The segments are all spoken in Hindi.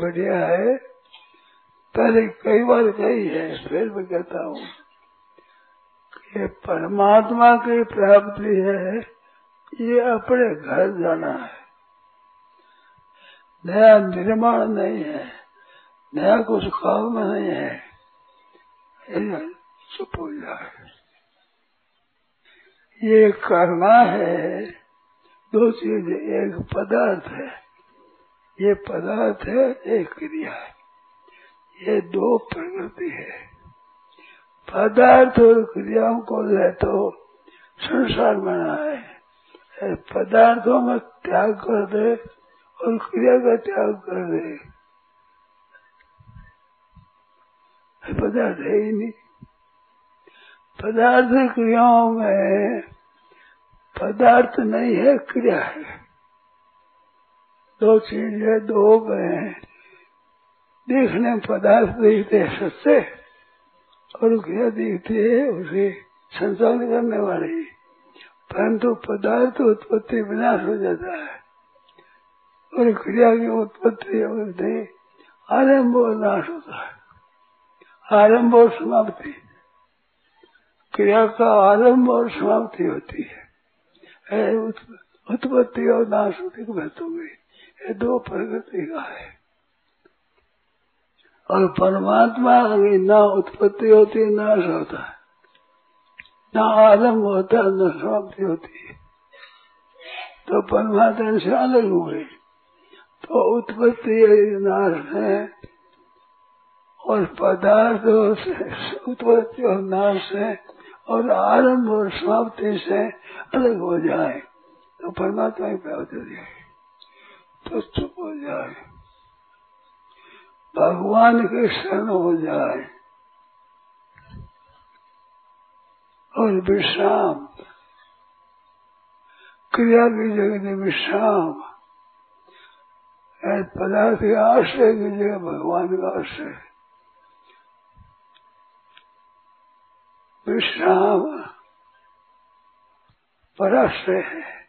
बढ़िया परमात्मा की प्राप्ति है, ये अपने घर जाना है। नया निर्माण नहीं है, नया कुछ काम नहीं है चुप हो जाए। ये करना है, दो चीज़, एक पदार्थ है, ये पदार्थ है, एक क्रिया है। ये दो प्रकृति है। पदार्थ और क्रियाओं को ले तो संसार बना है। पदार्थों में त्याग कर दे और क्रिया का त्याग कर दे। पदार्थ है ही नहीं। पदार्थ क्रियाओं में पदार्थ नहीं है, क्रिया है। दो चीज़ है दो में देखने पदार्थ देखते हैं सच्चे और क्या देखते है उसे संचालन करने वाले। परंतु पदार्थ उत्पत्ति विनाश हो जाता है। और क्रिया की उत्पत्ति आरंभ और नाश होता है। आरंभ और समाप्ति। क्रिया का आरंभ और समाप्ति होती है। उत्पत्ति और नाश होती है दो प्रकृति का है। और परमात्मा की न उत्पत्ति होती है नाश होता है। न आरंभ होता है न समाप्ति होती। है तो परमात्मा से अलग हुए। तो उत्पत्ति नाश है, और पदार्थ उत्पत्ति और नाश से और आरंभ और समाप्ति से अलग हो जाए तो परमात्मा की प्राप्त हो जाए तो चुप हो जाए। भगवान के शरण हो जाए। और विश्राम। क्रिया की जगह विश्राम। पदार्थ के आश्रय की जगह भगवान का आश्रय। विश्राम पराश्रय है।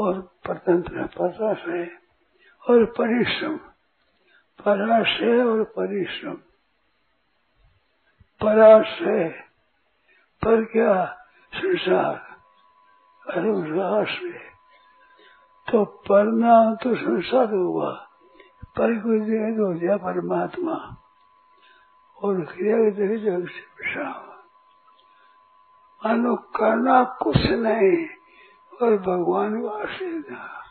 और परतंत्र पराश्रय और परिश्रम। पराशय और परिश्रम। पराशय पर क्या संसार अरे आश्रय तो परना तो संसार हुआ। पर कोई जगह हो गया परमात्मा। और क्रिया की जगह से विश्राम मानो करना कुछ नहीं और भगवान का आश्रय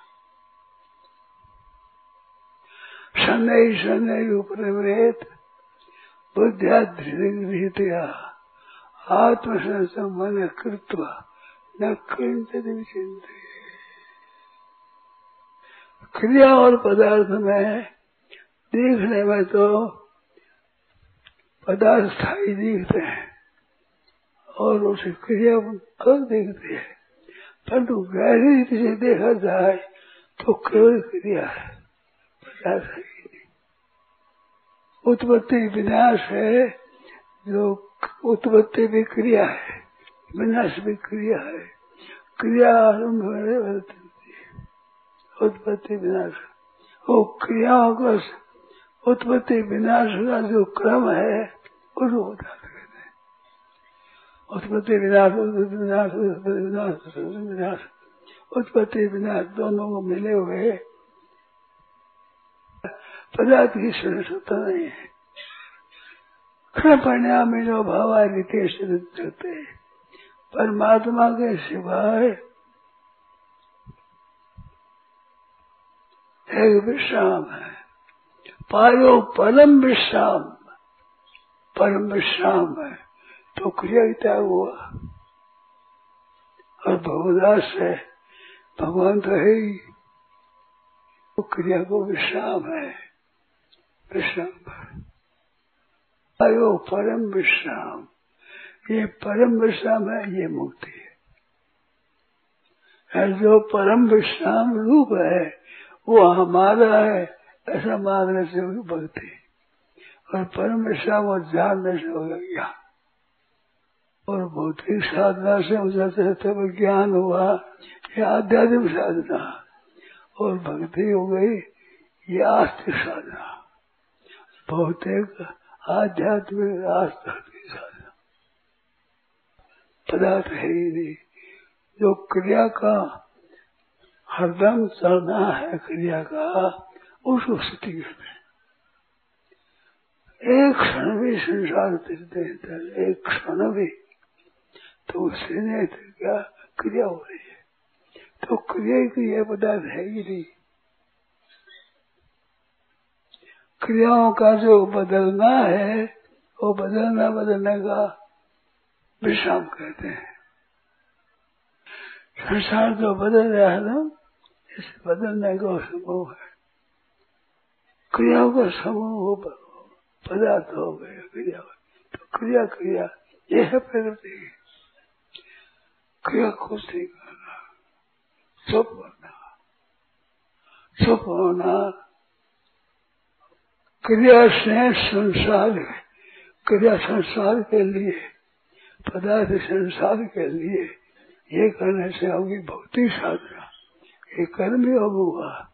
शनै शनै उपरमरेत बुद्धिया धृतया आत्मसंसमन कृत्वा न किंचित क्रिया और पदार्थ में देखने में तो पदार्थ स्थायी दिखते हैं और उसे क्रिया अलग दिखती है। परंतु गहरी रीति से देखा जाए तो केवल क्रिया है। पदार्थ है। उत्पत्ति विनाश है, जो उत्पत्ति भी क्रिया है, विनाश भी क्रिया है क्रिया आरंभ उत्पत्ति विनाश। वो क्रियाओं का उत्पत्ति विनाश का जो क्रम है उसको बता सकते उत्पत्ति विनाश उत्पत्ति विनाश विनाश विनाश, उत्पत्ति विनाश, दोनों को मिले हुए पदार्थ की सरस्वता नहीं है। खड़ा परिणाम जो भाव रितेश होते परमात्मा के सिवाय एक विश्राम है। पायो परम विश्राम। परम विश्राम है। तो क्रिया त्याग हुआ? और भगवदास है। भगवान तो है ही। तो क्रिया को विश्राम है। विश्राम पर आयो परम विश्राम ये परम विश्राम है, ये मुक्ति है। जो परम विश्राम रूप है, वो हमारा है, ऐसा मानने से होगी भक्ति और परम विश्राम और जानने से होगा ज्ञान। और भौतिक साधना से मुझे तब ज्ञान हुआ, ये आध्यात्मिक साधना। और भक्ति हो गई, ये आस्तिक साधना। भौतिक, आध्यात्मिक आस्तिक पदार्थ है ही नहीं। जो क्रिया का हरदम चलना है, क्रिया का उसको स्थिति हैं एक क्षण भी संसार तीर्थ एक क्षण भी तो उससे तो क्या क्रिया हो रही है? तो क्रिया की यह पदार्थ है ही नहीं। क्रियाओं का जो बदलना है, वो बदलना बदलने का विश्राम कहते हैं। संसार जो बदल रहा है ना, इसे बदलने का समूह है। क्रियाओं का समूह पदार्थ हो गया, क्रिया। तो क्रिया क्रिया, ये है प्रकृति। क्रिया कुछ नहीं करना चुप होना चुप होना क्रिया से संसार क्रिया संसार के लिए, पदार्थ संसार के लिए, ये करने से होगी भौतिक साधना। ये कर्म योग हुआ।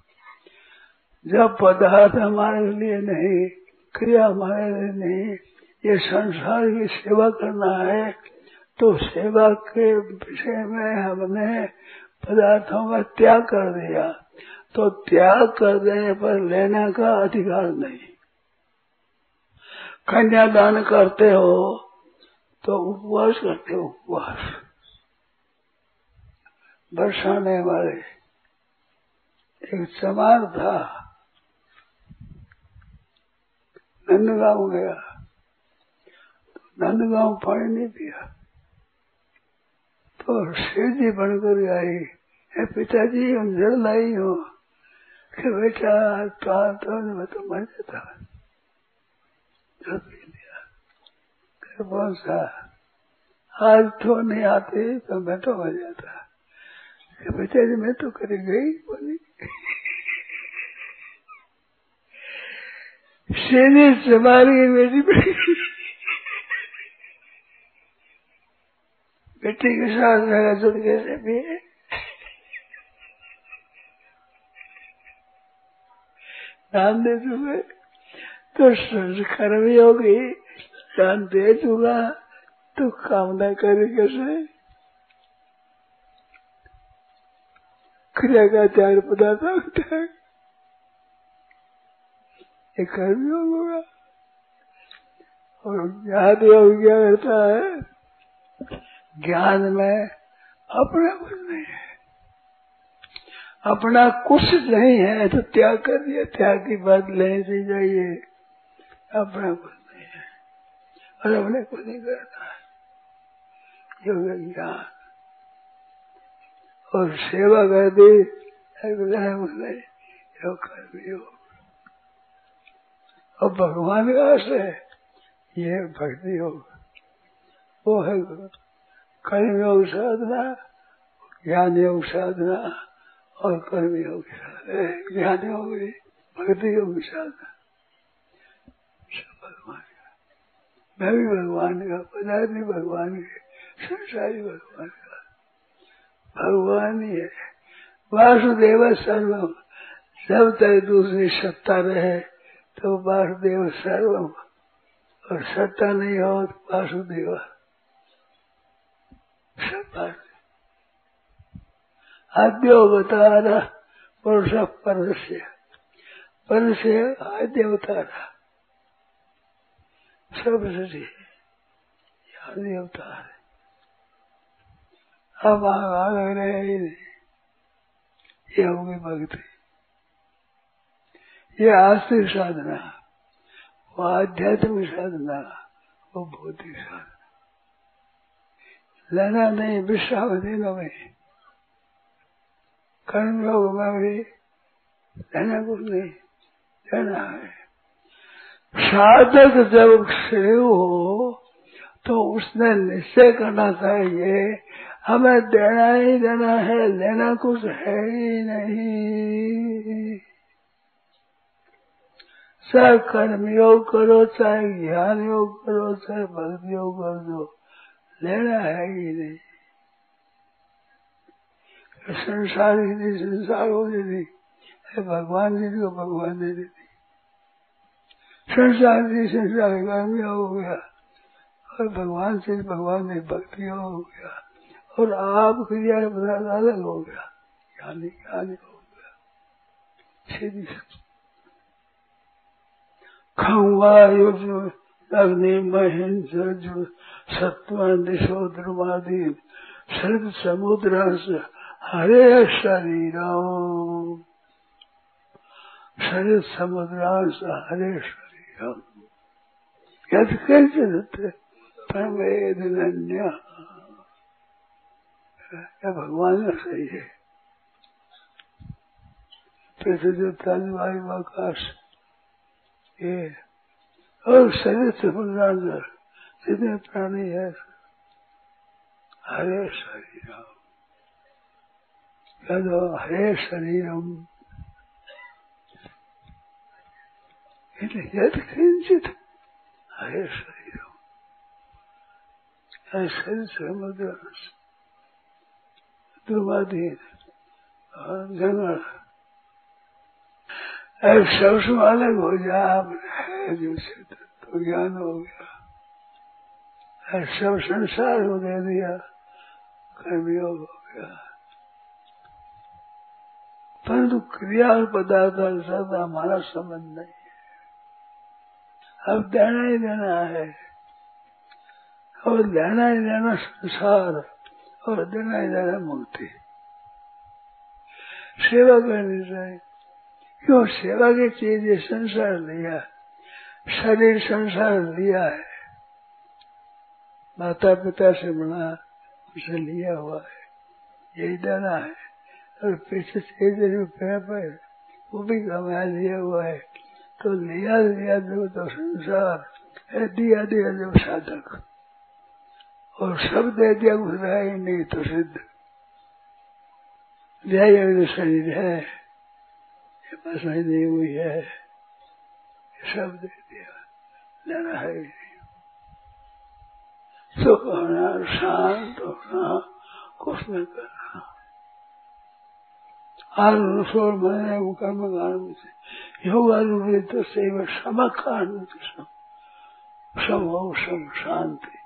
जब पदार्थ हमारे लिए नहीं, क्रिया हमारे लिए नहीं, ये संसार की सेवा करना है तो सेवा के विषय में हमने पदार्थों का त्याग कर दिया। तो त्याग कर देने पर लेने का अधिकार नहीं। कन्यादान करते हो तो उपवास करते हो, उपवास। बरसाने वाले, एक चमार था। नंदगांव गया। नंदगांव पानी नहीं पिया। तो शिव जी बनकर आई। है पिताजी हम जल लाई हो कि बेटा तो तो मैं तो मर जाता। कौन सा आज तो नहीं आते तो मैं तो मर जाता। पिताजी मैं तो कर गई बोली। सीधी तुम्हारी मेरी बेटी। बेटी के साथ मेरा जुड़ कैसे भी है दान दे दूँगा। तो संस्कार भी होगी ज्ञान दे दूँगा तो कामना करे कैसे? क्रिया का त्याग पदार्थ होता है ये कर्म योग होगा। और ज्ञान योग क्या करता है? ज्ञान में अपना कुछ नहीं है। अपना कुछ नहीं है तो त्याग कर दिया। त्याग की बात लेने से जाइए। अपना कुछ नहीं है। और अपने को नहीं करता। है योग ज्ञान। और सेवा कर दी नहीं योग कर योग और भगवान का है ये भक्ति योग वो है कर्म योग साधना ज्ञान योग साधना और कर्म योग ज्ञान योग भक्ति योग साधना सब भगवान का मैं भी भगवान का पदार्थ भगवान के संसारी भगवान का भगवान ही है वासुदेव सर्वम जब तक दूसरी सत्ता रहे तो वासुदेव सर्वम और सत्ता नहीं हो तो वासुदेव सब आद्योवतार पुरुष परस्य परस्य आद्योवतार सब सही आदि अवतार अब आगे रहे ही ये होगी भक्ति। ये आस्तिक साधना। वो आध्यात्मिक साधना, वो भौतिक साधना। लेना नहीं, विश्राम दिनों में कर्म योग में भी लेना कुछ नहीं। लेना है। साधक जब श्रेय हो तो उसने निश्चय करना चाहिए, हमें देना ही देना है, लेना कुछ है ही नहीं। चाहे कर्म योग करो, चाहे ज्ञान योग करो, चाहे भक्ति योग कर दो लेना है ही नहीं। संसार ही नहीं, संसार हो नहीं। भगवान जी को भगवान दे देती संसार जी संसार कर्म हो गया। और भगवान से भगवान ने भक्ति हो गया। और आप क्रिया पदार्थ अलग हो गया। ज्ञानी ज्ञानी हो गया। सीधी जो अग्नि महेश जो सत्व, दिशो द्रुमादि सर्व समुद्र, हरे शरीर। समुद्रांश हरे शरीरम यद भगवान का सही है पृथ्वी तल वायु आकाश ये और शरीर समुद्रांतर जितने प्राणी है हरे शरीरम हरे शरीरम यद किंचित हरे शरीरम शरीर समुद्र ध्रुवाधीन जंगल सबसे अलग हो जाए आपने जो तो ज्ञान हो गया सब संसार को दे दिया कर्मयोग हो गया परंतु क्रिया और पदार्थ के हमारा संबंध नहीं है अब देना ही देना है। और लेना ही लेना संसार, और देना ही देना मुक्ति। सेवा करनी चाहिए क्यों? सेवा की चीज़ ये संसार लिया। शरीर संसार लिया है। माता पिता से बना, उसे लिया हुआ है। यही देना है। और पीछे चीज़ रुपया पर वो भी कमाया लिया हुआ है। तो लिया लिया जो तो संसार है दिया दिया जो साधक और सब दे दिया कुछ रहा ही नहीं तो सिद्ध लिया शरीर है ये बस नहीं दी हुई है सब दे दिया लेना है सुख होना शांत होना कुछ नहीं करना आनुसोर मैंने कर्म कारण से योग अनुवृत्त तो सेव सम कारण सम हो सम शांति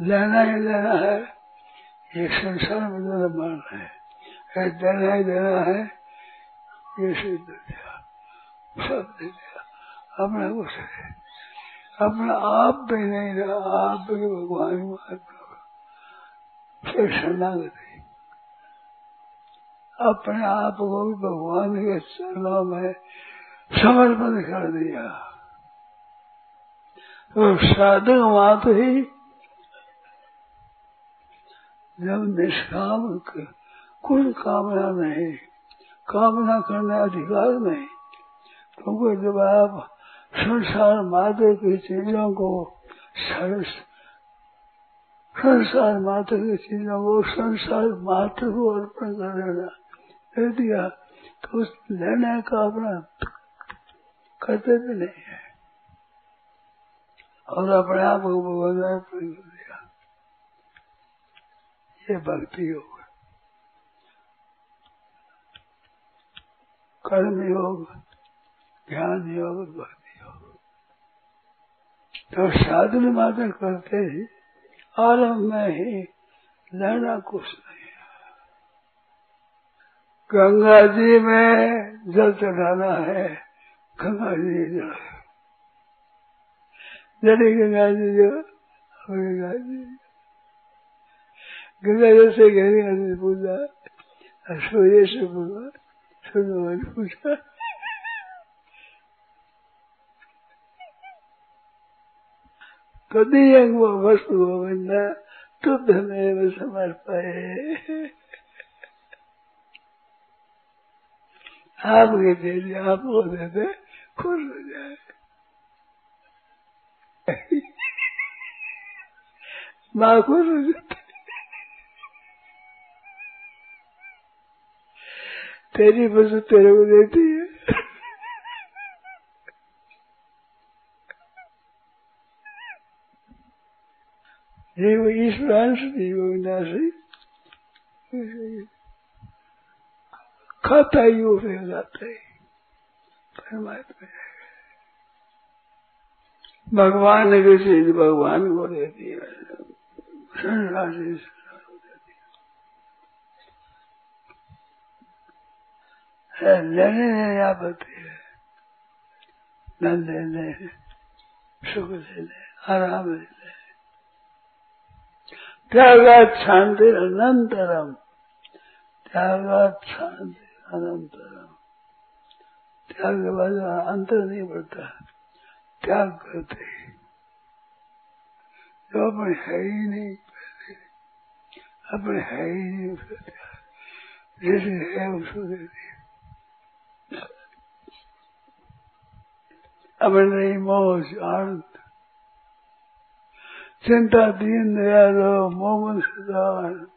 लेना ही लेना है ये संसार में देना मान है। देना ही देना है ये सिद्ध दिया। सब दे दिया। अपना कुछ है अपना आप भी नहीं रहा, आप भी भगवान महात्मा फिर शरणागति। अपने आप को भी भगवान के चरणों में समर्पण कर दिया। तो साधक मात ही जब निष्काम कुछ कामना नहीं, कामना करने अधिकार नहीं क्योंकि जब आप संसार मात्र की चीज़ों को संसार मात्र की चीज़ों को संसार मात्र को अर्पण कर देना दे दिया तो उस लेने का अपना कर्तव्य नहीं है। और अपने आप को भगवान दिया। ये भक्ति योग कर्म योग ज्ञान योग, भक्ति योग। तो साधन मात्र करते ही आरंभ में ही लेना कुछ नहीं गंगा जी में जल चढ़ाना है, गंगा जी जल जड़ी गंगा जी जो, गंगा जी। गंगा जैसे गंगा जी पूजा सूर्य से पूजा सूर्य पूजा तदीयं वो वस्तु गोविंद तुभ्यमेव समर्पये आपके दे दिया आपको दे दे, खुश हो जाए। माँ खुश हो जाती। तेरी वजह तेरे को देती है। जीव ईश्वरांश जीव विनाशी। खाता ही वो फिर जाता है। परमात्मा भगवान ने की चीज़ भगवान को है संसार लेने लेने आपत्ति है न लेने सुख ले आराम से ले त्यागात शांति, अनंतरम। त्यागात शांति। अनंतरम त्याग के बाद अंतर नहीं बढ़ता त्याग करते जो अपने है ही नहीं, पहले अपने है ही नहीं जैसे है उसको दे दिया। अपने मौज आनंद। चिंता, दीन दयालो मोमन सदा, आनंद।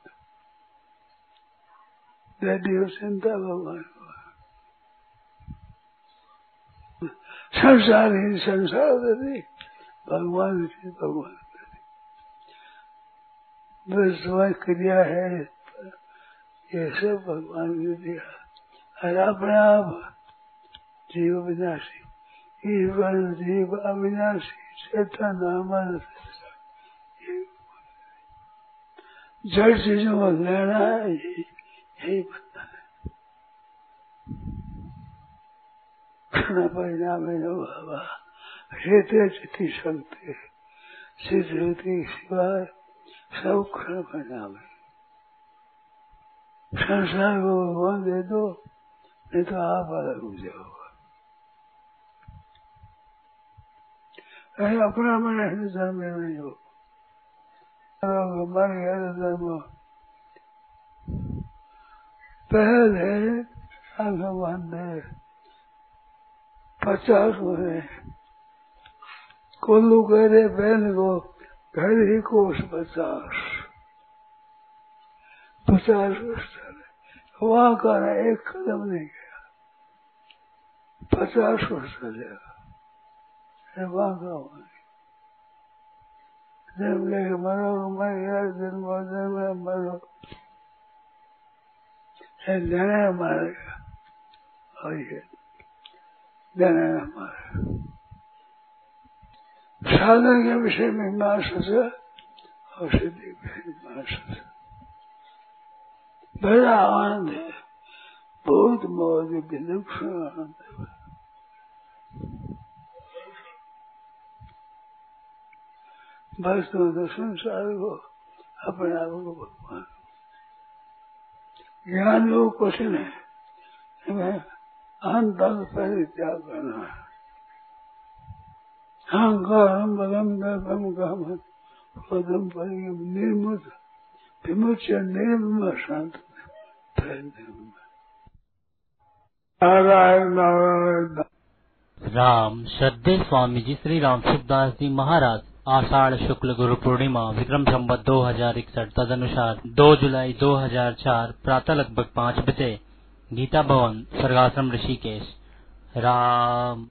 दियो चिंता भगवान संसार ही संसार दे भगवान ही भगवान क्रिया है, ये सब भगवान ने दिया। और अपने आप जीव विनाशी, ईश्वर जीव अविनाशी चेतन अमर जड़ चीज़ों को लेना है यही बनता है। परिणाम बाबा। हेते चिति शक्ति सिद्धि सिवाय सब क्षण परिणाम है। संसार को भगवान दे दो, नहीं तो आप अलग हो जाओगे। अपना मन धर्म में नहीं हो। मर गया धर्म पहले भगवान ने पचास हुए कोल्लू कह रहे बहन को घर ही कोष पचास। पचास वर्ष वहाँ का एक कदम नहीं गया। पचास वर्ष चलेगा वहाँ का जन्म मरो मर गया जन्म जन्म मरो। लेना मारेगा और ये लेना मारेगा साधन के विषय में मास और सिद्धि मास बड़ा आनंद है। बहुत मौज विलक्षण आनंद है। बस तो, तो संसार को अपने आप को भगवान ज्ञान लोग कुछ नहीं। हमें अहंता त्याग करना है? अहंकारम बदम दर्पम काम पदम परिगम निर्मुत विमुच निर्म शांत राम श्रद्धे स्वामी जी, श्री राम सुखदास जी महाराज। आषाढ़ शुक्ल गुरु पूर्णिमा, विक्रम संवत दो हज़ार इकसठ, तदनुसार दो जुलाई 2004 प्रातः लगभग पाँच बजे, गीता भवन, स्वर्गाश्रम ऋषिकेश। राम।